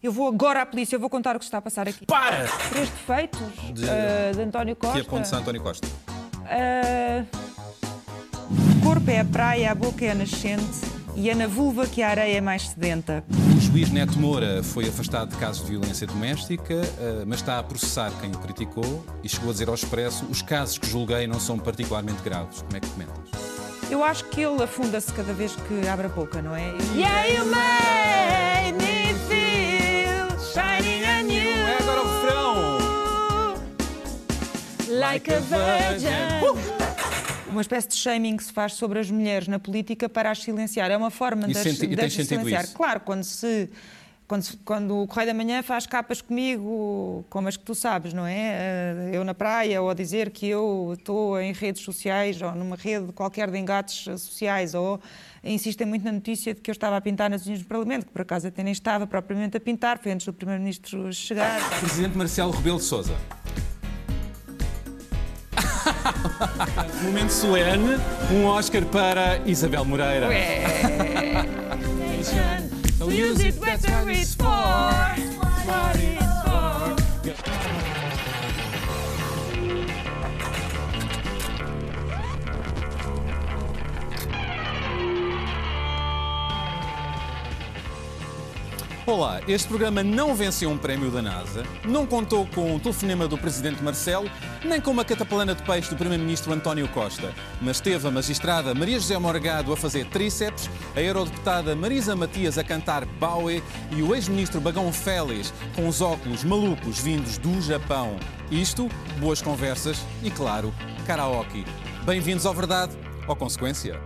Eu vou agora à polícia, eu vou contar o que está a passar aqui. Para! Três defeitos De- ah, de António Costa. Que aponte António Costa. Ah, o corpo é a praia, a boca é a nascente e é na vulva que a areia é mais sedenta. O juiz Neto Moura foi afastado de casos de violência doméstica, eh, mas está a processar quem o criticou e chegou a dizer ao Expresso os casos que julguei não são particularmente graves. Como é que comentas? Eu acho que ele afunda-se cada vez que abre a boca, não é? Yeah, you made Like a virgin. Uma espécie de shaming que se faz sobre as mulheres na política para as silenciar. É uma forma de as, senti- de tens as sentido silenciar. isso? Claro, quando se. Quando, quando o Correio da Manhã faz capas comigo, como as que tu sabes, não é? Eh, Eu na praia, ou a dizer que eu estou em redes sociais, ou numa rede qualquer de engates sociais, ou insistem muito na notícia de que eu estava a pintar nas unhas do Parlamento, que por acaso até nem estava propriamente a pintar, foi antes do Primeiro-Ministro chegar. Presidente Marcelo Rebelo de Sousa. Momento solene, um Oscar para Isabel Moreira. That's for. What it's for. Olá, este programa não venceu um prémio da NASA, não contou com o telefonema do Presidente Marcelo, nem com uma cataplana de peixe do Primeiro-Ministro António Costa, mas teve a magistrada Maria José Morgado a fazer tríceps, a eurodeputada Marisa Matias a cantar Bowie e o ex-ministro Bagão Félix com os óculos malucos vindos do Japão. Isto, boas conversas e, claro, karaoke. Bem-vindos ao Verdade ou Consequência.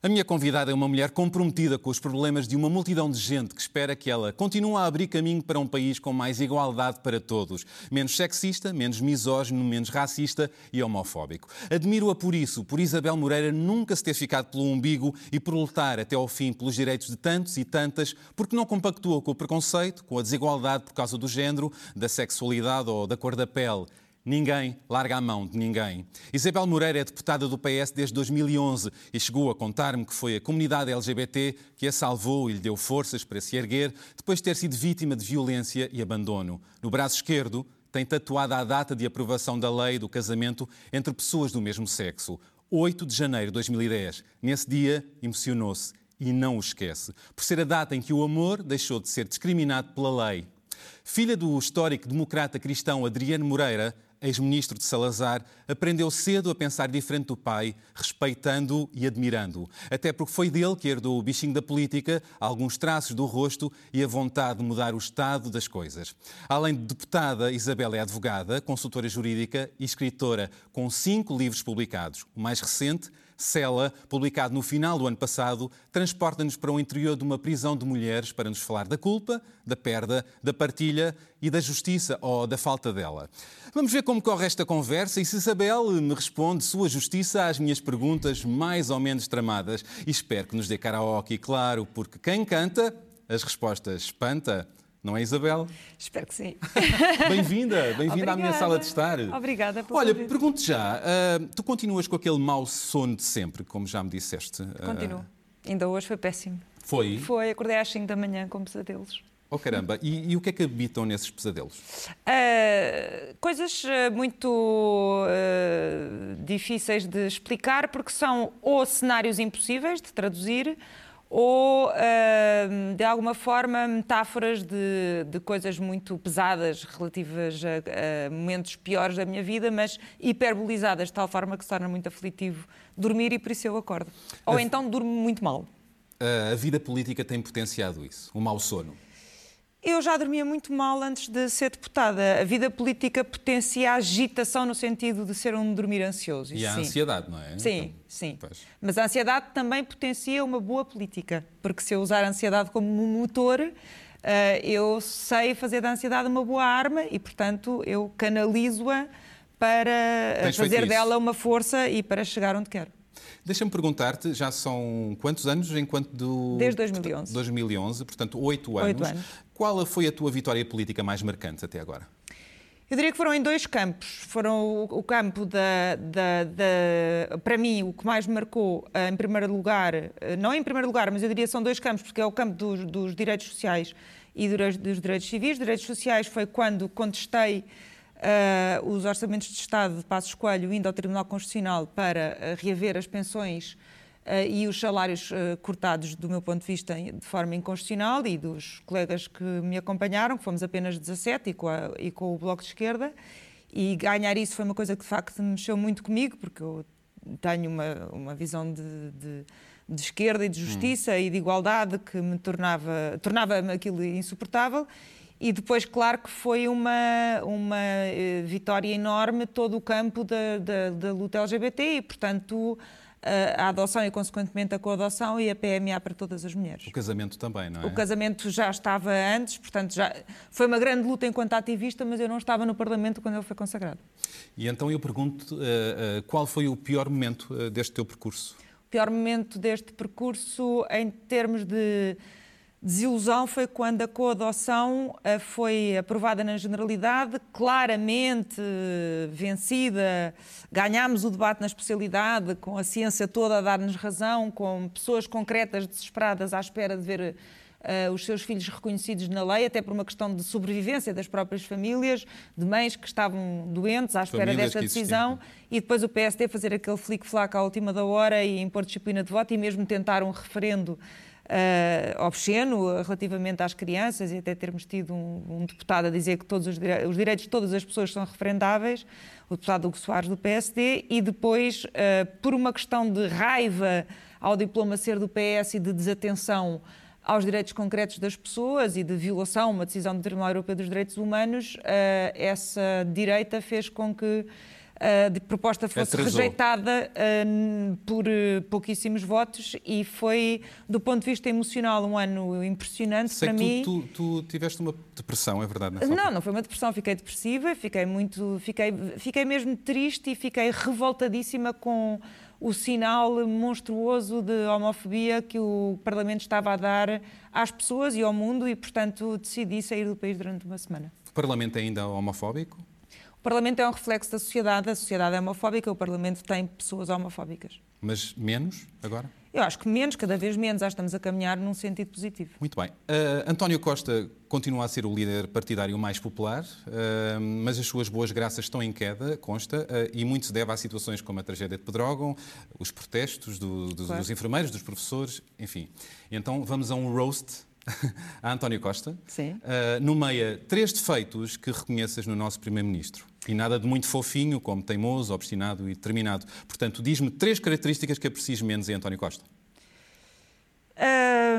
A minha convidada é uma mulher comprometida com os problemas de uma multidão de gente que espera que ela continue a abrir caminho para um país com mais igualdade para todos. Menos sexista, menos misógino, menos racista e homofóbico. Admiro-a por isso, por Isabel Moreira nunca se ter ficado pelo umbigo e por lutar até ao fim pelos direitos de tantos e tantas, porque não compactua com o preconceito, com a desigualdade por causa do género, da sexualidade ou da cor da pele. Ninguém larga a mão de ninguém. Isabel Moreira é deputada do PS desde 2011 e chegou a contar-me que foi a comunidade LGBT que a salvou e lhe deu forças para se erguer depois de ter sido vítima de violência e abandono. No braço esquerdo tem tatuada a data de aprovação da lei do casamento entre pessoas do mesmo sexo. 8 de janeiro de 2010. Nesse dia, emocionou-se e não o esquece, por ser a data em que o amor deixou de ser discriminado pela lei. Filha do histórico democrata cristão Adriano Moreira, ex-ministro de Salazar, aprendeu cedo a pensar diferente do pai, respeitando-o e admirando-o. Até porque foi dele que herdou o bichinho da política, alguns traços do rosto e a vontade de mudar o estado das coisas. Além de deputada, Isabel é advogada, consultora jurídica e escritora, com cinco livros publicados. O mais recente, Cela, publicado no final do ano passado, transporta-nos para o interior de uma prisão de mulheres para nos falar da culpa, da perda, da partilha e da justiça ou da falta dela. Vamos ver como corre esta conversa e se Isabel me responde sua justiça às minhas perguntas mais ou menos tramadas. E espero que nos dê karaoke, claro, porque quem canta, as respostas espanta. Não é, Isabel? Espero que sim. Bem-vinda, bem-vinda à minha sala de estar. Obrigada pelo Olha, convite. pergunto já, ah, tu continuas com aquele mau sono de sempre, como já me disseste? Ah, Continuo. Ainda hoje foi péssimo. foi? Foi, acordei às 5 da manhã com pesadelos. Oh caramba, e, e o que é que habitam nesses pesadelos? Ah, coisas muito ah, difíceis de explicar porque são ou cenários impossíveis de traduzir ou, ah, de alguma forma, metáforas de, de coisas muito pesadas relativas a, a momentos piores da minha vida, mas hiperbolizadas de tal forma que se torna muito aflitivo dormir e por isso eu acordo. Ou A- então durmo muito mal. A vida política tem potenciado isso, o mau sono. Eu já dormia muito mal antes de ser deputada. A vida política potencia a agitação no sentido de ser um dormir ansioso. E a sim. ansiedade, não é? Sim, Então, sim. pois. Mas a ansiedade também potencia uma boa política, porque se eu usar a ansiedade como um motor, eh, eu sei fazer da ansiedade uma boa arma e, portanto, eu canalizo-a para eh, Tens fazer dela uma força e para chegar onde quero. Deixa-me perguntar-te, já são quantos anos enquanto do... Desde 2011. 2011, portanto, oito anos. Oito anos. Qual foi a tua vitória política mais marcante até agora? Eu diria que foram em dois campos. Foram o, campo da, da, da, Para mim, o que mais me marcou, em primeiro lugar, não em primeiro lugar, mas eu diria que são dois campos, porque é o campo dos, dos direitos sociais e dos direitos civis. Direitos sociais foi quando contestei uh, os orçamentos de Estado de Passos Coelho indo ao Tribunal Constitucional para reaver as pensões e os salários cortados, do meu ponto de vista, de forma inconstitucional e dos colegas que me acompanharam, que fomos apenas 17 e com, a, e com o Bloco de Esquerda. E ganhar isso foi uma coisa que de facto mexeu muito comigo, porque eu tenho uma, uma visão de, de de esquerda e de justiça hum. e de igualdade que me tornava, tornava aquilo insuportável. E depois, claro que foi uma, uma uh, vitória enorme todo o campo da, da, da luta LGBT e, portanto, a adoção e, consequentemente, a coadoção e a PMA para todas as mulheres. O casamento também, não é? O casamento já estava antes, portanto, já foi uma grande luta enquanto ativista, mas eu não estava no Parlamento quando ele foi consagrado. E então eu pergunto, uh, uh, qual foi o pior momento deste teu percurso? pior momento deste percurso em termos de desilusão foi quando a coadoção eh, foi aprovada na generalidade, claramente vencida. Ganhámos o debate na especialidade, com a ciência toda a dar-nos razão, com pessoas concretas desesperadas à espera de ver uh, os seus filhos reconhecidos na lei, até por uma questão de sobrevivência das próprias famílias, de mães que estavam doentes à espera famílias desta decisão, e depois o PSD fazer aquele flic-flac à última da hora e impor disciplina de voto e mesmo tentar um referendo uh, obsceno relativamente às crianças e até termos tido um, um deputado a dizer que todos os, dire os, direitos de todas as pessoas são referendáveis, o deputado Hugo Soares do PSD, e depois, uh, por uma questão de raiva ao diploma ser do PS e de desatenção aos direitos concretos das pessoas e de violação uma decisão do Tribunal Europeu dos Direitos Humanos, eh, essa direita fez com que a eh, proposta fosse Atrasou. rejeitada uh, por uh, pouquíssimos votos e foi, do ponto de vista emocional, um ano impressionante Sei para que mim. Tu, tu, tu, tiveste uma depressão, é verdade? Não, altura? não foi uma depressão, fiquei depressiva, fiquei muito, fiquei, fiquei mesmo triste e fiquei revoltadíssima com o sinal monstruoso de homofobia que o Parlamento estava a dar às pessoas e ao mundo e, portanto, decidi sair do país durante uma semana. O Parlamento é ainda homofóbico? O Parlamento é um reflexo da sociedade, a sociedade é homofóbica, o Parlamento tem pessoas homofóbicas. Mas menos agora? Eu acho que menos, cada vez menos, já estamos a caminhar num sentido positivo. Muito bem. Uh, António Costa continua a ser o líder partidário mais popular, uh, mas as suas boas graças estão em queda, consta, uh, e muito se deve a situações como a tragédia de Pedrógão, os protestos do, do, claro. dos enfermeiros, dos professores, enfim. Então vamos a um roast a António Costa. Sim. Uh, nomeia três defeitos que reconheças no nosso Primeiro-Ministro. E nada de muito fofinho, como teimoso, obstinado e determinado. Portanto, diz-me três características que aprecies menos em António Costa.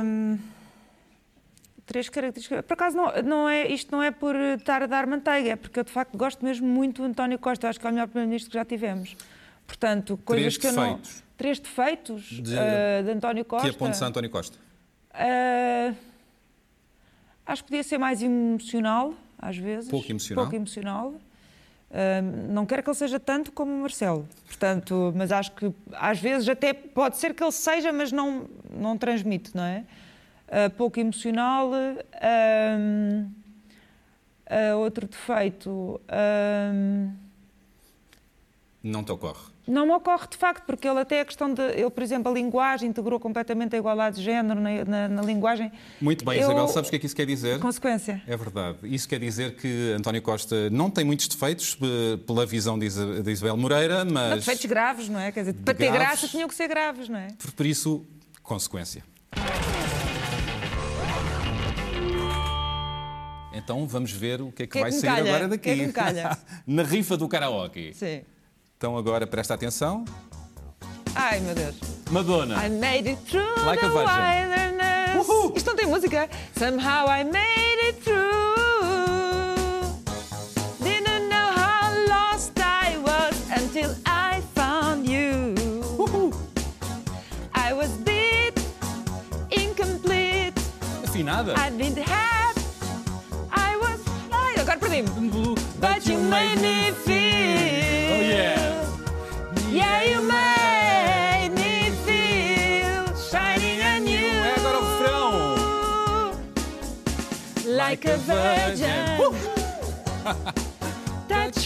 Um, três características. Por acaso, não, não é, isto não é por estar a dar manteiga, é porque eu de facto gosto mesmo muito do António Costa. Eu acho que é o melhor Primeiro-Ministro que já tivemos. Portanto, coisas três que defeitos. eu não. Três defeitos de, uh, de António Costa. Que apontes a António Costa? Uh, acho que podia ser mais emocional, às vezes. Pouco emocional. Pouco emocional. Uh, não quero que ele seja tanto como o Marcelo, portanto, mas acho que às vezes até pode ser que ele seja, mas não, não transmite, não é? Uh, pouco emocional. Uh, outro defeito. não te ocorre? Não me ocorre de facto, porque ele até a questão de. Ele, por exemplo, a linguagem integrou completamente a igualdade de género na, na, na linguagem. Muito bem, eu... Isabel, sabes o que é que isso quer dizer? Consequência. É verdade. Isso quer dizer que António Costa não tem muitos defeitos eh, pela visão de Isabel Moreira, mas. Não, defeitos graves, não é? Quer dizer, para ter graça tinham que ser graves, não é? Por, por isso, consequência. Então vamos ver o que é que, que vai é que sair calha? agora daqui. Que é que Na rifa do karaoke. Sim. Então agora presta atenção. Ai, meu Deus. Madonna. I made it through like the wilderness. Uhul. Isto não tem música. Somehow I made it through. Didn't know how lost I was until I found you. Uhul. I was deep, incomplete. Afinada. I didn't have. I was. Ai, agora perdi-me. But you made me feel. Like a virgin.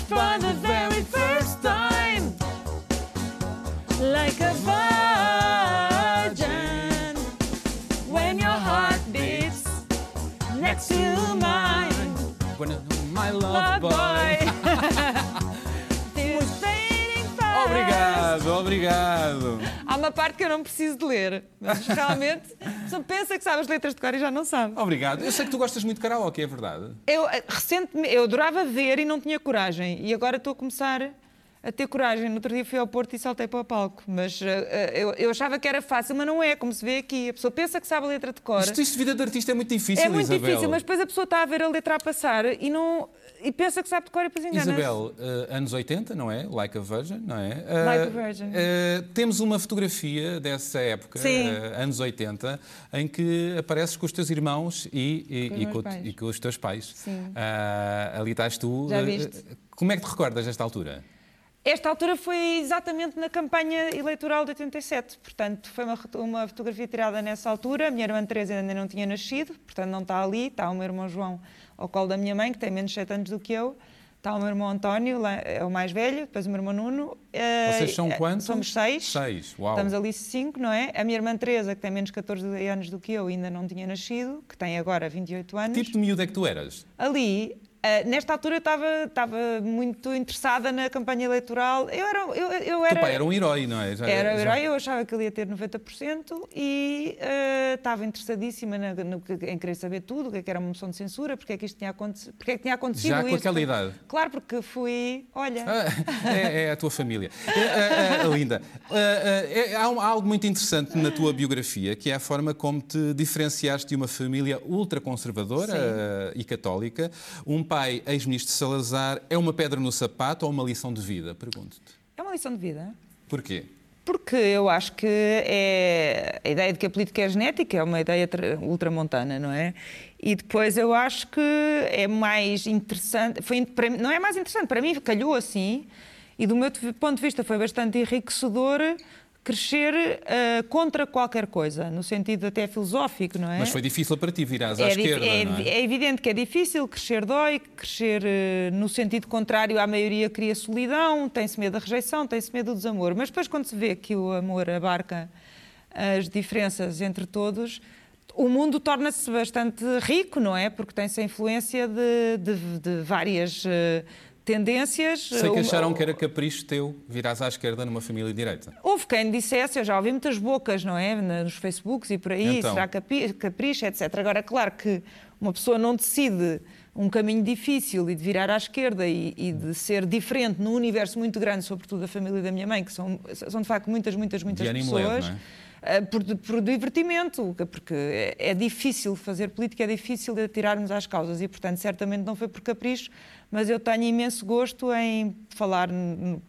for the very first time, like a virgin, when your heart beats next to mine, My love, boy. Obrigado, obrigado. Uma parte que eu não preciso de ler, mas realmente só pensa que sabe as letras de cor e já não sabe. Obrigado. Eu sei que tu gostas muito de karaoke, é verdade? Eu, eh, recentemente, eu adorava ver e não tinha coragem. E agora estou a começar a ter coragem. No outro dia fui ao Porto e saltei para o palco. Mas eh, eu, eu achava que era fácil, mas não é, como se vê aqui. A pessoa pensa que sabe a letra de cor. Isto, isto de vida de artista é muito difícil, é muito Isabel. difícil, mas depois a pessoa está a ver a letra a passar e, não, e pensa que sabe de cor e depois engana Isabel, eh, anos 80, não é? Like a Virgin, não é? Eh, Like a Virgin. eh, temos uma fotografia dessa época, anos 80, em que apareces com os teus irmãos e, e, Com os e com, e com os teus pais. Sim. Ali estás tu. Já viste? Como é que te recordas desta altura? Esta altura foi exatamente na campanha eleitoral de 87, portanto foi uma, uma fotografia tirada nessa altura. A minha irmã Teresa ainda não tinha nascido, portanto não está ali. Está o meu irmão João ao colo da minha mãe, que tem menos de 7 anos do que eu. Está o meu irmão António, lá- é o mais velho, depois o meu irmão Nuno. Eh, Vocês são eh, quantos? Somos seis. Seis, uau. Estamos ali cinco, não é? A minha irmã Teresa, que tem menos de 14 anos do que eu, ainda não tinha nascido, que tem agora 28 anos. Que tipo de miúdo é que tu eras? Ali, eh, nesta altura, eu estava, muito interessada na campanha eleitoral. Eu era. Eu, eu O era pai era um herói, não é? Já- era já- herói, eu achava que ele ia ter 90% e eh, estava interessadíssima na- no em querer saber tudo, o que é que era uma moção de censura, porque é que isto tinha, aconte, porque é que tinha acontecido Já com isto. aquela idade? Claro, porque fui, olha, Ah, é, é a tua família. É, é, é, linda. Ah, ah, é- há, um- há algo muito interessante na tua biografia, que é a forma como te diferenciaste de uma família ultraconservadora ah, e católica. Um pai, ex-ministro Salazar, é uma pedra no sapato ou uma lição de vida? Pergunto-te. é uma lição de vida. Porquê? Porque eu acho que é a ideia de que a política é genética é uma ideia tra- ultramontana, não é? E depois eu acho que é mais interessante, foi, para não é mais interessante, para mim calhou assim, e do meu ponto de vista foi bastante enriquecedor crescer eh, contra qualquer coisa, no sentido até filosófico, não é? Mas foi difícil para ti virás à É, dif- esquerda, é- não é? é evidente que é difícil, crescer dói, crescer eh, no sentido contrário à maioria cria solidão, tem-se medo da rejeição, tem-se medo do desamor. Mas depois, quando se vê que o amor abarca as diferenças entre todos, o mundo torna-se bastante rico, não é? Porque tem-se a influência de, de- de várias eh, tendências. Sei que acharam que era capricho teu virás à esquerda numa família direita. Houve quem dissesse, eu já ouvi muitas bocas, não é? Nos Facebooks e por aí, Então. será capricho, etc. Agora, claro que uma pessoa não decide um caminho difícil e de virar à esquerda e, e de ser diferente num universo muito grande, sobretudo a família da minha mãe, que são, são de facto muitas, muitas, muitas De ânimo leve, pessoas. não é? Eh, Por, por divertimento, porque é, é difícil fazer política, é difícil de tirarmos às causas e, portanto, certamente não foi por capricho, mas eu tenho imenso gosto em falar,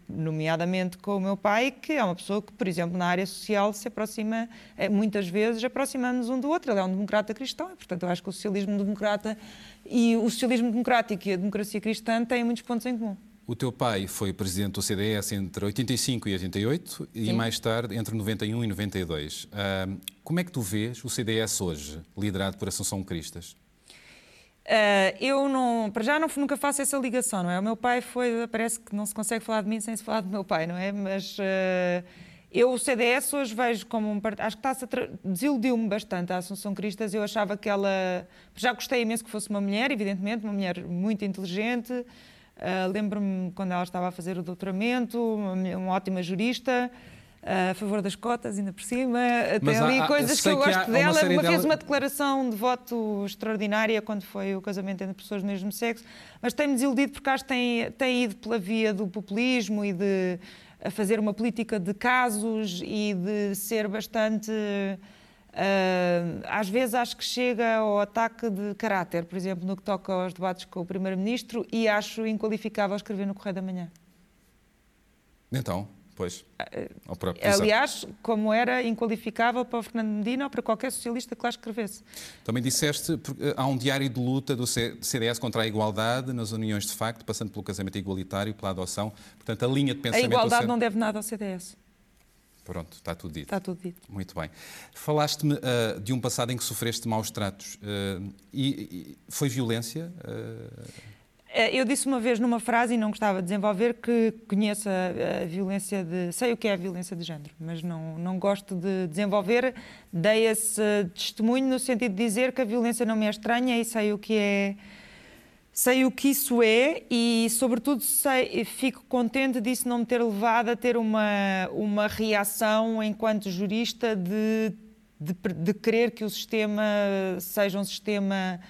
nomeadamente com o meu pai, que é uma pessoa que, por exemplo, na área social se aproxima, eh, muitas vezes aproximamos um do outro. Ele é um democrata cristão e, portanto, eu acho que o socialismo democrata e o socialismo democrático e a democracia cristã têm muitos pontos em comum. O teu pai foi presidente do CDS entre 85 e 88 e Sim. mais tarde entre 91 e 92. Ahm, como é que tu vês o CDS hoje, liderado por Assunção Cristas? Uh, eu não, para já não, nunca faço essa ligação, não é? O meu pai foi, parece que não se consegue falar de mim sem se falar do meu pai, não é? Mas uh, eu o CDS hoje vejo como um partido, acho que está-se a tra- desiludiu-me bastante a Assunção Cristas, eu achava que ela, já gostei imenso que fosse uma mulher, evidentemente, uma mulher muito inteligente, Uh, lembro-me quando ela estava a fazer o doutoramento, uma, uma ótima jurista, uh, a favor das cotas, ainda por cima. Mas Tem ali há- coisas que eu gosto uma dela. Uma vez dela- uma declaração de voto extraordinária quando foi o casamento entre pessoas do mesmo sexo, mas tem-me desiludido porque acho que tem, tem ido pela via do populismo e de a fazer uma política de casos e de ser bastante. Ah, às vezes acho que chega ao ataque de caráter, por exemplo, no que toca aos debates com o Primeiro-Ministro, e acho inqualificável escrever no Correio da Manhã. Então, pois, próprio Exato. Aliás, como era inqualificável para o Fernando Medina ou para qualquer socialista que lá escrevesse. Também disseste porque há um diário de luta do CDS contra a igualdade nas uniões de facto, passando pelo casamento igualitário, pela adoção. Portanto, a linha de A pensamento... do igualdade C- não deve nada ao CDS. Pronto, está tudo dito. Está tudo dito. Muito bem. Falaste-me ah, de um passado em que sofreste maus tratos. ah, e, e foi violência? Eh, eu disse uma vez numa frase e não gostava de desenvolver que conheço a, a, violência de. sei o que é a violência de género, mas não, não gosto de desenvolver. Dei esse testemunho no sentido de dizer que a violência não me é estranha e sei o que é. Sei o que isso é e, sobretudo, sei, fico contente disso não me ter levado a ter uma, uma reação enquanto jurista de, de, de querer que o sistema seja um sistema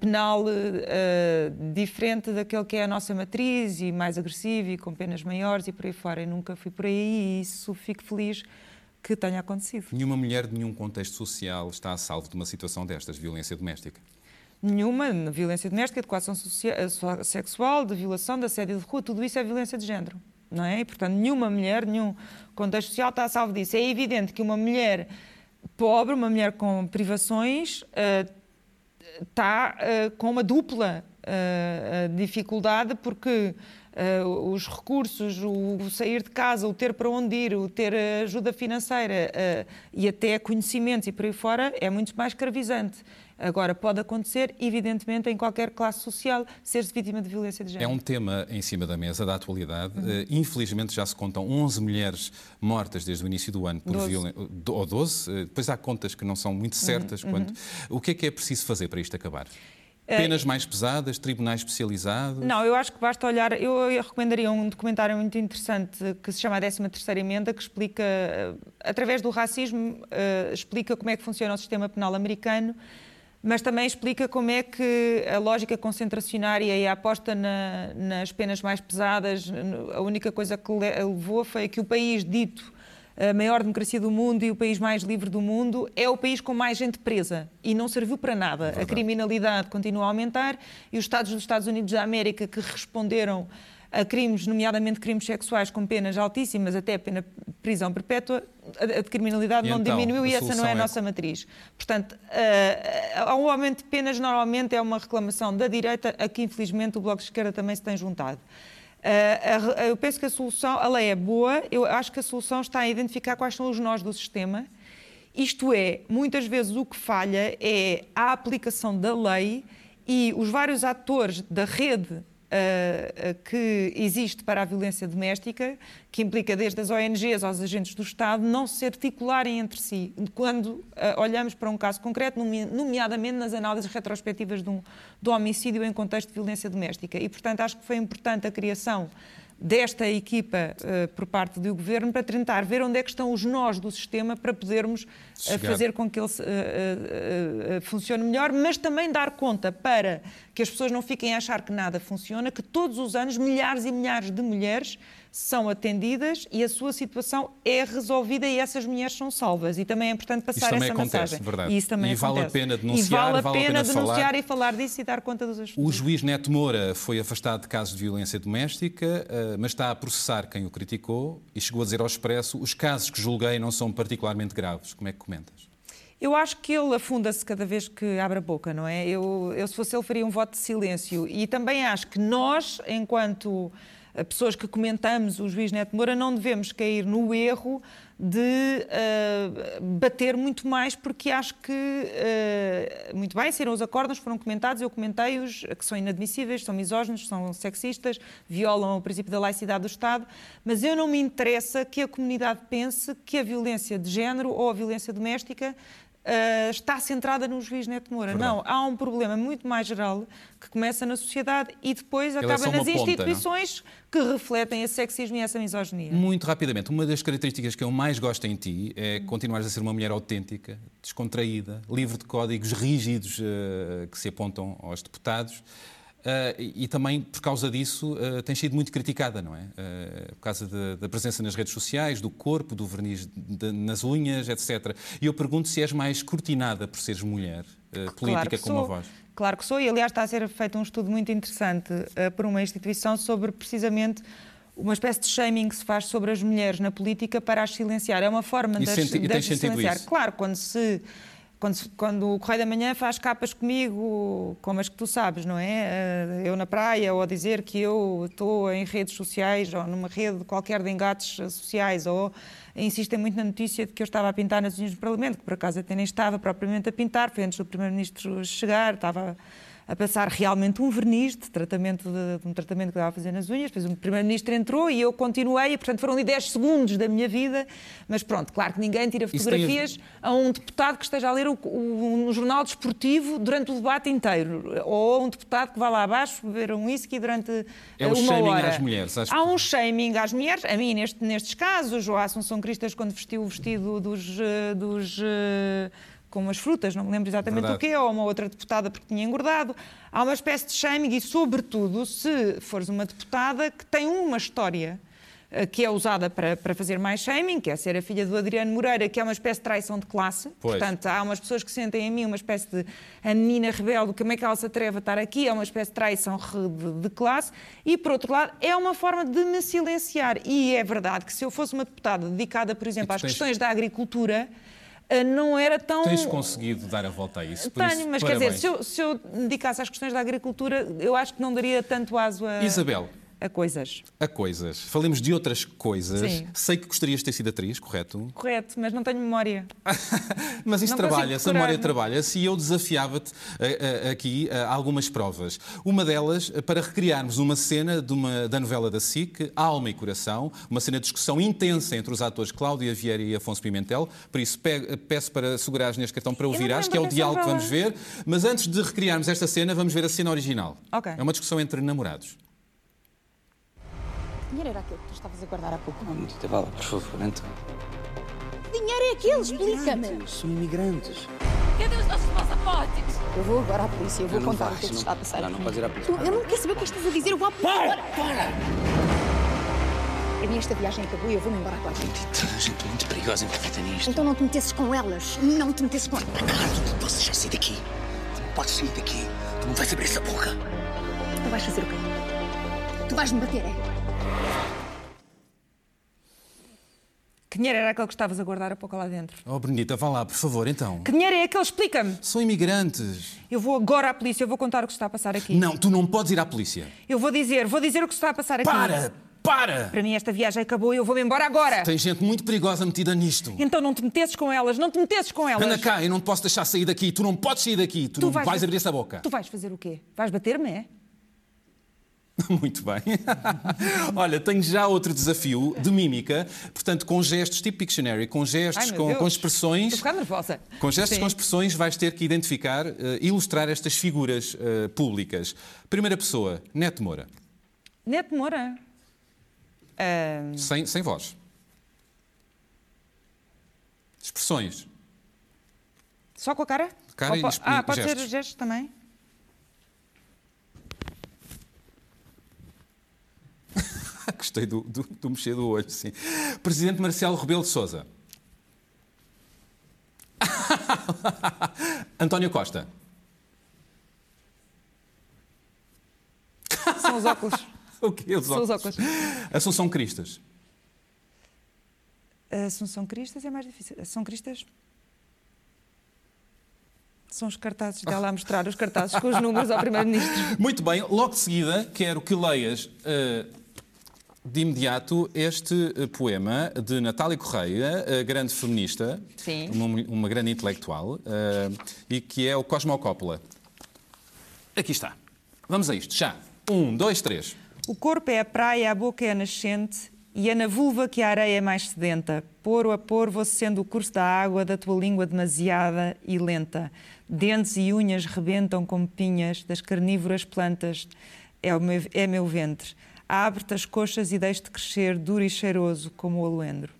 penal uh, diferente daquele que é a nossa matriz e mais agressivo e com penas maiores e por aí fora. Eu nunca fui por aí e isso fico feliz que tenha acontecido. Nenhuma mulher de nenhum contexto social está a salvo de uma situação destas, violência doméstica? Nenhuma, violência doméstica, de coação sexual, de violação, de assédio de rua, tudo isso é violência de género. Não é? E, portanto, nenhuma mulher, nenhum contexto social está a salvo disso. É evidente que uma mulher pobre, uma mulher com privações, uh, está uh, com uma dupla dificuldade, porque os recursos, o, sair de casa, o ter para onde ir, o ter ajuda financeira e até conhecimentos e por aí fora é muito mais escravizante. Agora, pode acontecer, evidentemente, em qualquer classe social, ser-se vítima de violência de género. É um tema em cima da mesa da atualidade. Uhum. Uh, infelizmente, já se contam 11 mulheres mortas desde o início do ano por violência. Ou 12. Uh, depois há contas que não são muito certas. Uhum. Quanto... Uhum. O que é que é preciso fazer para isto acabar? Eh, Penas mais pesadas, tribunais especializados? Não, eu acho que basta olhar. Eu recomendaria um documentário muito interessante que se chama a 13 Emenda, que explica, através do racismo, explica como é que funciona o sistema penal americano mas também explica como é que a lógica concentracionária e a aposta na, nas penas mais pesadas, a única coisa que levou foi que o país dito a maior democracia do mundo e o país mais livre do mundo é o país com mais gente presa e não serviu para nada. Verdade. A criminalidade continua a aumentar e os Estados dos Estados Unidos da América que responderam a crimes, nomeadamente crimes sexuais, com penas altíssimas, até pena prisão perpétua, a, criminalidade e não então, diminuiu e essa não é a é... nossa matriz. Portanto, uh, o aumento de penas normalmente é uma reclamação da direita, a que infelizmente o Bloco de Esquerda também se tem juntado. Uh, eu penso que a solução, a lei é boa, eu acho que a solução está a identificar quais são os nós do sistema. Isto é, muitas vezes o que falha é a aplicação da lei e os vários atores da rede uh, que existe para a violência doméstica, que implica desde as ONGs aos agentes do Estado, não se articularem entre si. Quando uh, olhamos para um caso concreto, nomeadamente nas análises retrospectivas de um, do homicídio em contexto de violência doméstica. E, portanto, acho que foi importante a criação desta equipa uh, por parte do governo para tentar ver onde é que estão os nós do sistema para podermos uh, fazer com que ele uh, funcione melhor, mas também dar conta para que as pessoas não fiquem a achar que nada funciona, que todos os anos milhares e milhares de mulheres são atendidas e a sua situação é resolvida e essas mulheres são salvas. E também é importante passar essa acontece, mensagem. Verdade. E isso também e vale acontece. a pena denunciar, e vale a vale pena, a pena denunciar falar. e falar disso e dar conta dos assuntos. O juiz Neto Moura foi afastado de casos de violência doméstica, eh, mas está a processar quem o criticou e chegou a dizer ao Expresso os casos que julguei não são particularmente graves. Como é que comentas? Eu acho que ele afunda-se cada vez que abre a boca, não é? Eu, eu, se fosse ele, faria um voto de silêncio. E também acho que nós, enquanto pessoas que comentamos o juiz Neto Moura, não devemos cair no erro de uh, bater muito mais, porque acho que, uh, muito bem, saíram os acordos, foram comentados, eu comentei-os, que são inadmissíveis, são misóginos, são sexistas, violam o princípio da laicidade do Estado, mas eu não me interessa que a comunidade pense que a violência de género ou a violência doméstica Uh, está centrada no juiz Neto Moura. Verdade. Não, há um problema muito mais geral que começa na sociedade e depois Ele é acaba é nas ponta, instituições não? que refletem esse sexismo e essa misoginia. Muito rapidamente, uma das características que eu mais gosto em ti é continuares a ser uma mulher autêntica, descontraída, livre de códigos rígidos uh, que se apontam aos deputados. Uh, e, e, também por causa disso uh, tem sido muito criticada, não é? Uh, por causa de, da presença nas redes sociais, do corpo, do verniz de, nas unhas, etc. E eu pergunto se és mais cortinada por seres mulher, política claro como a voz. Claro que sou, e aliás está a ser feito um estudo muito interessante por uma instituição sobre precisamente uma espécie de shaming que se faz sobre as mulheres na política para as silenciar. É uma forma de, de silenciar. Isso? Claro, quando se quando, quando, o Correio da Manhã faz capas comigo, como as que tu sabes, não é? Eh, eu na praia, ou a dizer que eu estou em redes sociais, ou numa rede qualquer de engates sociais, ou insistem muito na notícia de que eu estava a pintar nas unhas do Parlamento, que por acaso até nem estava propriamente a pintar, foi antes do Primeiro-Ministro chegar, estava a passar realmente um verniz de, tratamento de, um tratamento que estava a fazer nas unhas. Depois o Primeiro-Ministro entrou e eu continuei, e portanto foram ali 10 segundos da minha vida. Mas pronto, claro que ninguém tira fotografias a... a... um deputado que esteja a ler o, o, um jornal desportivo durante o debate inteiro. Ou a um deputado que vá lá abaixo beber um whisky durante é uma o shaming hora. às mulheres. Acho Há um shaming às mulheres. A mim, neste, nestes casos, o Assunção Cristas, quando vestiu o vestido dos... Eh, dos eh, com umas frutas, não me lembro exatamente Verdade. o quê, ou uma outra deputada porque tinha engordado. Há uma espécie de shaming e, sobretudo, se fores uma deputada que tem uma história eh, que é usada para, para fazer mais shaming, que é ser a filha do Adriano Moreira, que é uma espécie de traição de classe. Pois. Portanto, há umas pessoas que sentem em mim uma espécie de a menina rebelde, como é que ela se atreve a estar aqui, é uma espécie de traição de, de classe. E, por outro lado, é uma forma de me silenciar. E é verdade que se eu fosse uma deputada dedicada, por exemplo, às tens... questões da agricultura, não era tão. Tens conseguido dar a volta a isso. Tenho, isso, mas parabéns. quer dizer, se eu, se eu dedicasse às questões da agricultura, eu acho que não daria tanto aso a, Isabel, a coisas. a coisas. Falemos de outras coisas. Sim. Sei que gostarias de ter sido atriz, correto? Correto, mas não tenho memória. Mas isso Não trabalha, consigo essa memória decorar, trabalha. Se eu desafiava-te eh, eh, aqui a algumas provas. Uma delas, eh, para recriarmos uma cena de uma, da novela da SIC, Alma e Coração, uma cena de discussão intensa entre os atores Cláudia Vieira e Afonso Pimentel. Por isso, pe- peço para segurares neste cartão para não ouvir, me acho que é o diálogo que vamos ver. Mas antes de recriarmos esta cena, vamos ver a cena original. Ok. É uma discussão entre namorados. Dinheiro era aquele que tu estavas a guardar há pouco? Oh, Medita Bala, por favor, então. Que dinheiro é aquele? Explica-me. São imigrantes. Cadê os nossos passaportes? Eu vou agora à polícia, eu vou não contar vais, o que é que não- está a passar não, não podes ir à polícia. Tu- eu não quero saber o que estás a dizer, eu vou à polícia. Para! Para! A minha esta viagem acabou e eu vou-me embora agora. Medita, gente muito perigosa envolvida nisto. Então não te metesses com elas. Não te metesses com elas. Não podes deixar sair daqui. Tu não podes sair daqui. Tu não vais abrir essa boca. Tu vais fazer o quê? Tu vais me bater, é? Que dinheiro era aquele que estavas a guardar a pouco lá dentro? Oh, Benedita, vá lá, por favor, então. Que dinheiro é aquele? Explica-me. São imigrantes. Eu vou agora à polícia, eu vou contar o que se está a passar aqui. Não, tu não podes ir à polícia. Eu vou dizer, vou dizer o que se está a passar aqui. Para! Para! Para mim esta viagem acabou e eu vou-me embora agora. Tem gente muito perigosa metida nisto. Então não te metesses com elas, não te metesses com elas. Anda cá, eu não te posso deixar sair daqui. Tu não podes sair daqui. Tu, Tu não vais vais, abrir essa boca. Tu vais fazer o quê? Vais bater-me, é? Muito bem. Olha, tenho já outro desafio de mímica, portanto, com gestos tipo Pictionary, com gestos, Ai, com, com Estou expressões. ficar nervosa. Com gestos, Sim. com expressões, vais ter que identificar, eh, ilustrar estas figuras eh, públicas. Primeira pessoa, Neto Moura, Neto Moura. Ah, sem, sem voz. Expressões. só com a cara? Cara Ou e Ah, pode gestos. ser gestos também? Gostei do, do, do mexer do olho, sim. Presidente Marcelo Rebelo de Sousa. António Costa. São os óculos. O quê? Os São os óculos? óculos. Assunção Cristas. Assunção Cristas é mais difícil. São Cristas? São os cartazes dela a mostrar os cartazes com os números ao Primeiro-Ministro. Muito bem, logo de seguida quero que leias eh, de imediato este eh, poema de Natália Correia, eh, grande feminista, Sim. Uma, uma grande intelectual, eh, e que é o Cosmocópula. Aqui está. Vamos a isto, já. Um, dois, três. O corpo é a praia, a boca é a nascente, e é na vulva que a areia é mais sedenta. Poro a poro vou sendo o curso da água da tua língua demasiada e lenta. Dentes e unhas rebentam como pinhas das carnívoras plantas. É, o meu, é meu ventre. Abre-te as coxas e deixe-te crescer duro e cheiroso como o aloendro.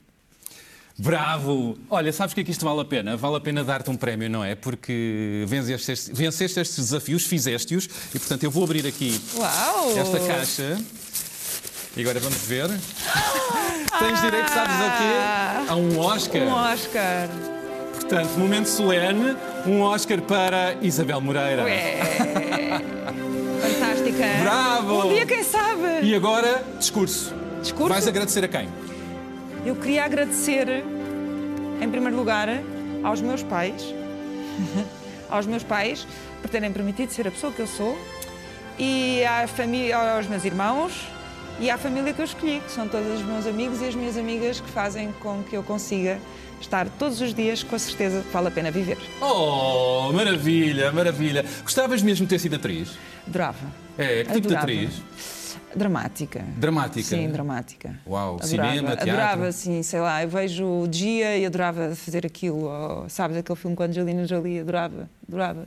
Bravo! Olha, sabes o que é que isto vale a pena? Vale a pena dar-te um prémio, não é? Porque venceste, estes- venceste estes desafios, fizeste-os, e portanto eu vou abrir aqui Uau! esta caixa. E agora vamos ver. Tens direito, sabes a quê? A um Oscar. Um Oscar! Portanto, momento solene, um Oscar para Isabel Moreira. Fantástica! Bravo! Um dia, quem? E agora, discurso. Discurso? Vais agradecer a quem? Eu queria agradecer, em primeiro lugar, aos meus pais, aos meus pais por terem permitido ser a pessoa que eu sou e à família, aos meus irmãos e à família que eu escolhi, que são todos os meus amigos e as minhas amigas que fazem com que eu consiga estar todos os dias com a certeza que vale a pena viver. Oh, maravilha, maravilha. Gostavas mesmo de ter sido atriz? Adorava. É, que tipo de Adorava. atriz? Dramática. Dramática? Sim, dramática. Uau, adorava, cinema, teatro? Adorava, sim, sei lá, eu vejo o dia e adorava fazer aquilo. Ou, sabes, aquele filme com a Angelina Jolie, adorava, adorava.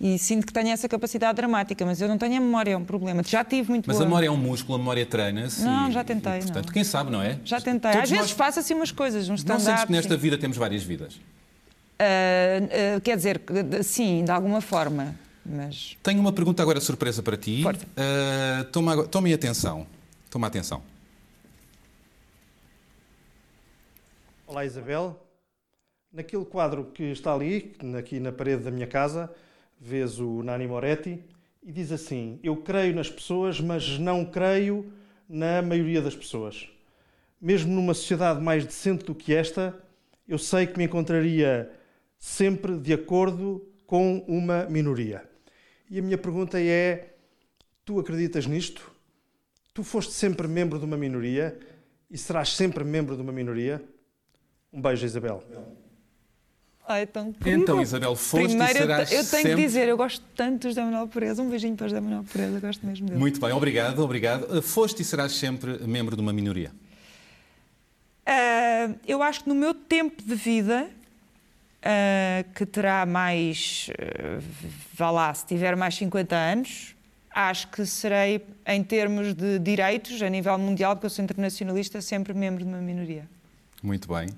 E sinto que tenho essa capacidade dramática, mas eu não tenho a memória, é um problema. Já tive muito Mas a boa. memória é um músculo, a memória treina-se. Não, e- já tentei, e, portanto, não. quem sabe, não é? Já tentei. Todos Às vezes nós- faço assim umas coisas, um Não sentes que nesta sim. vida temos várias vidas? Ah, ah, quer dizer, sim, de alguma forma, mas Tenho uma pergunta agora surpresa para ti. Força. Ah, toma, tome atenção. Toma atenção. Olá Isabel. Naquele quadro que está ali, aqui na parede da minha casa, vês o Nani Moretti e diz assim: Eu creio nas pessoas, mas não creio na maioria das pessoas. Mesmo numa sociedade mais decente do que esta, eu sei que me encontraria sempre de acordo com uma minoria. E a minha pergunta é: Tu acreditas nisto? Tu foste sempre membro de uma minoria e serás sempre membro de uma minoria? Um beijo, Isabel. Ai, tão querido. Então, Isabel, foste Primeiro, e serás eu, te- eu tenho sempre... que dizer, eu gosto tanto do José Manuel Perez. Um beijinho para o José Manuel Perez, eu gosto mesmo dele. Muito bem, obrigado, obrigado. Ah, Foste e serás sempre membro de uma minoria. Ah, eu acho que no meu tempo de vida, ah, que terá mais, ah, vá lá, se tiver mais 50 anos, acho que serei, em termos de direitos, a nível mundial, porque eu sou internacionalista, sempre membro de uma minoria. Muito bem.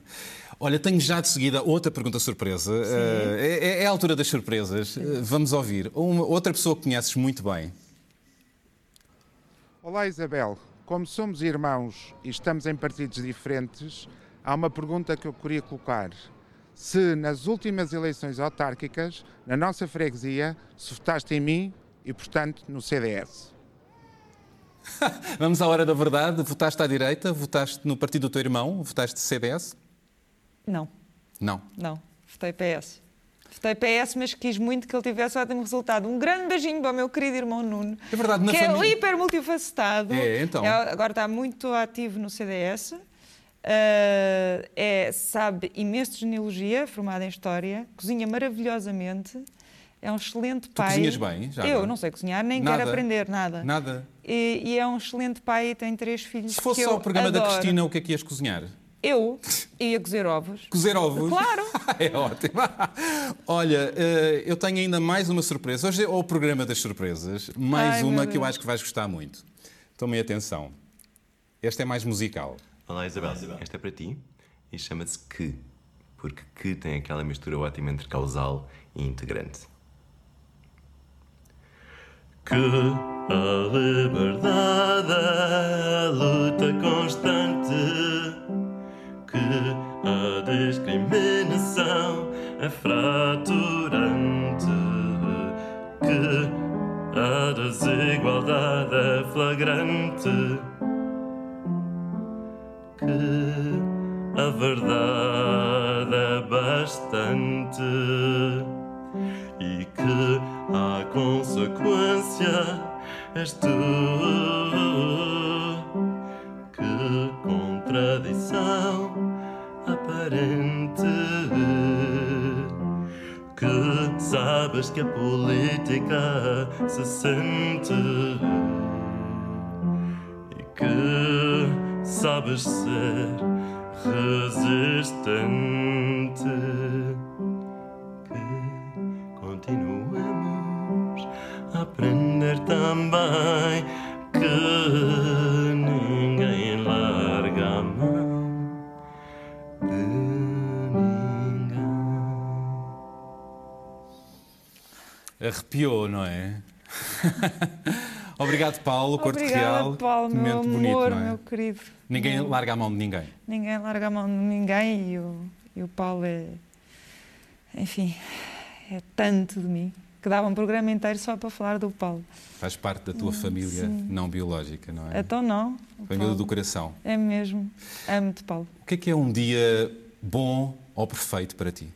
Olha, tenho já de seguida outra pergunta surpresa. Ah, é, é a altura das surpresas. Vamos ouvir. Uma, outra pessoa que conheces muito bem. Olá Isabel, como somos irmãos e estamos em partidos diferentes, há uma pergunta que eu queria colocar. Se nas últimas eleições autárquicas, na nossa freguesia, se votaste em mim e, portanto, no CDS. Vamos à hora da verdade. Votaste à direita? Votaste no partido do teu irmão? Votaste CDS? Não, Não. não, votei PS. Votei PS, mas quis muito que ele tivesse ótimo resultado. Um grande beijinho para o meu querido irmão Nuno. É verdade, na que família- é hiper multifacetado. É, então. É, agora está muito ativo no CDS. Ah, é, sabe imenso de genealogia, formado em História, cozinha maravilhosamente, é um excelente pai. cozinhas bem, já Eu agora? não sei cozinhar, nem Nada? quero aprender nada. Nada. E, e é um excelente pai e tem três filhos. Se fosse só o programa da adoro. Cristina, o que é que ias cozinhar? Eu ia cozer ovos. Cozer ovos? Claro. é ótimo. Olha, eh, eu tenho ainda mais uma surpresa. Hoje é o programa das surpresas. Mais Ai, uma que eu acho que vais gostar muito. Tomem atenção. Esta é mais musical. Olá Isabel, esta é para ti e chama-se que, porque que tem aquela mistura ótima entre causal e integrante. Que a liberdade é a luta constante, que a discriminação é fraturante, que a desigualdade é flagrante que a verdade é bastante e que a consequência és tu. Que contradição aparente que sabes que a política se sente sabes ser resistente. Que continuemos a aprender também que ninguém larga a mão de ninguém. Arrepiou, não é? Obrigado, Paulo, Corte Obrigada, Real. Paulo, meu amor, bonito, é? meu querido. Ninguém Meu- larga a mão de ninguém. Ninguém larga a mão de ninguém e o, e o Paulo é. Enfim, é tanto de mim que dava um programa inteiro só para falar do Paulo. Faz parte da tua família não biológica, não é? Então, não. Família do coração. É mesmo. Amo-te, Paulo. O que é que é um dia bom ou perfeito para ti?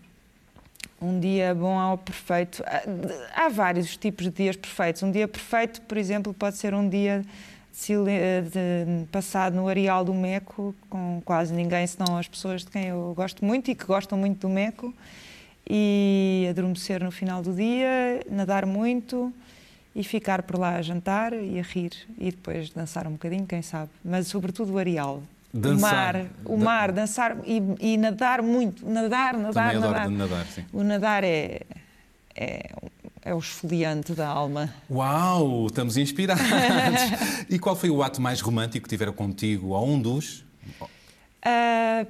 Um dia bom ao perfeito. Há- Há vários tipos de dias perfeitos. Um dia perfeito, por exemplo, pode ser um dia passado no areal do Meco, com quase ninguém, senão as pessoas de quem eu gosto muito e que gostam muito do Meco, e adormecer no final do dia, nadar muito e ficar por lá a jantar e a rir e depois dançar um bocadinho, quem sabe. Mas sobretudo o areal. Dançar. O mar, o mar, dançar e, e nadar muito. Nadar, nadar, Também nadar. nadar, sim. O nadar é, é, é o esfoliante da alma. Uau, estamos inspirados. e qual foi o ato mais romântico que tiveram contigo? Ou um dos? Ah,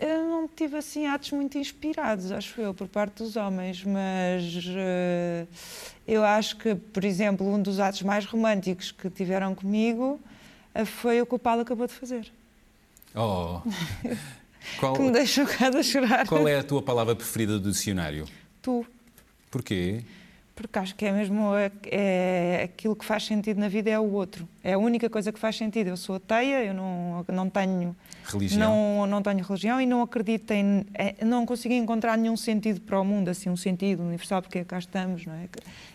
eu não tive assim atos muito inspirados, acho eu, por parte dos homens, mas ah, eu acho que, por exemplo, um dos atos mais românticos que tiveram comigo ah, foi o que o Paulo acabou de fazer, Oh. Qual, que me deixou cá a chorar. qual é a tua palavra preferida do dicionário? Tu. Porquê? Porque acho que é mesmo é, é aquilo que faz sentido na vida é o outro. É a única coisa que faz sentido. Eu sou ateia, eu não, não tenho Religião. Não, não tenho religião e não acredito em. é, Não consigo encontrar nenhum sentido para o mundo, assim, um sentido universal, porque cá estamos, não é?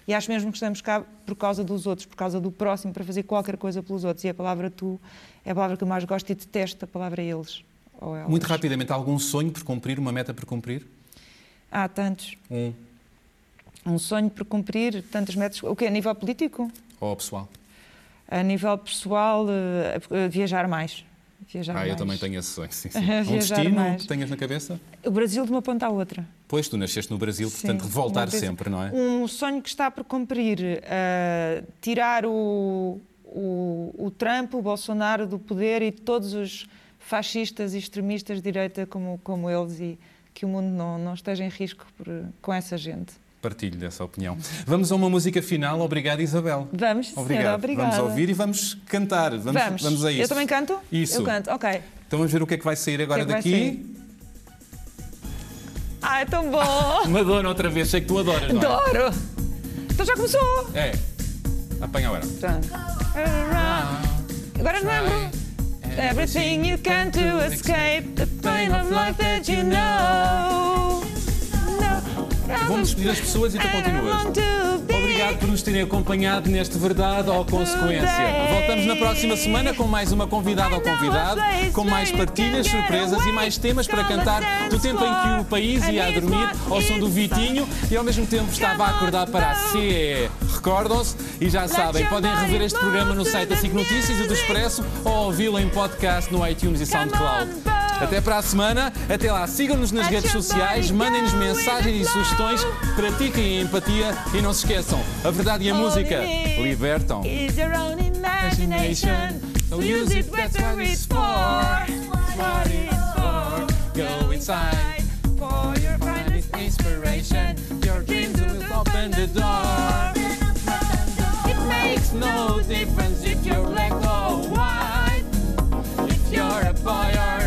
E acho mesmo que estamos cá por causa dos outros, por causa do próximo, para fazer qualquer coisa pelos outros. E a palavra tu é a palavra que eu mais gosto e detesto a palavra eles. Ou elas. Muito rapidamente, algum sonho por cumprir, uma meta por cumprir? Há tantos. Um. Um sonho por cumprir, tantas metas. O que A nível político? Ou pessoal? A nível pessoal, eh, eh, viajar mais. Viajar Ah, eu mais. também tenho esse sonho, sim, sim. Um destino mais. que tenhas na cabeça? O Brasil de uma ponta à outra. Pois, tu nasceste no Brasil, Sim, portanto, voltar uma vez- sempre, não é? Um sonho que está por cumprir, uh, tirar o, o, o Trump, o Bolsonaro do poder e todos os fascistas e extremistas de direita como, como eles e que o mundo não, não esteja em risco por- com essa gente. Partilho dessa opinião. Vamos a uma música final. Obrigado, Isabel. Vamos, senhora, Obrigado. obrigada. Vamos ouvir e vamos cantar. Vamos, Vamos. a isso. Eu também canto? Isso. Eu canto, ok. Então vamos ver o que é que vai sair agora que é que daqui. Ah, é tão bom! Madonna outra vez, sei que tu adoras, não é? Adoro! Então já começou! É. Apanha agora. Agora não lembro. Everything you can to escape the pain of life that you know. Vamos despedir as pessoas e tu continuas. Obrigado por nos terem acompanhado neste Verdade ou Consequência. Voltamos na próxima semana com mais uma convidada ou convidado, com mais partilhas, surpresas e mais temas para cantar do tempo em que o país ia a dormir ao som do Vitinho e ao mesmo tempo estava a acordar para a CE. Recordam-se? E já sabem, podem rever este programa no site da SIC Notícias e do Expresso ou ouvi-lo em podcast no iTunes e SoundCloud. Até para a semana. Até lá, sigam-nos nas redes sociais, mandem-nos mensagens e sugestões, pratiquem a empatia e não se esqueçam, a verdade e a música libertam. Open the door. It makes no difference if you're black or white. If you're a boy or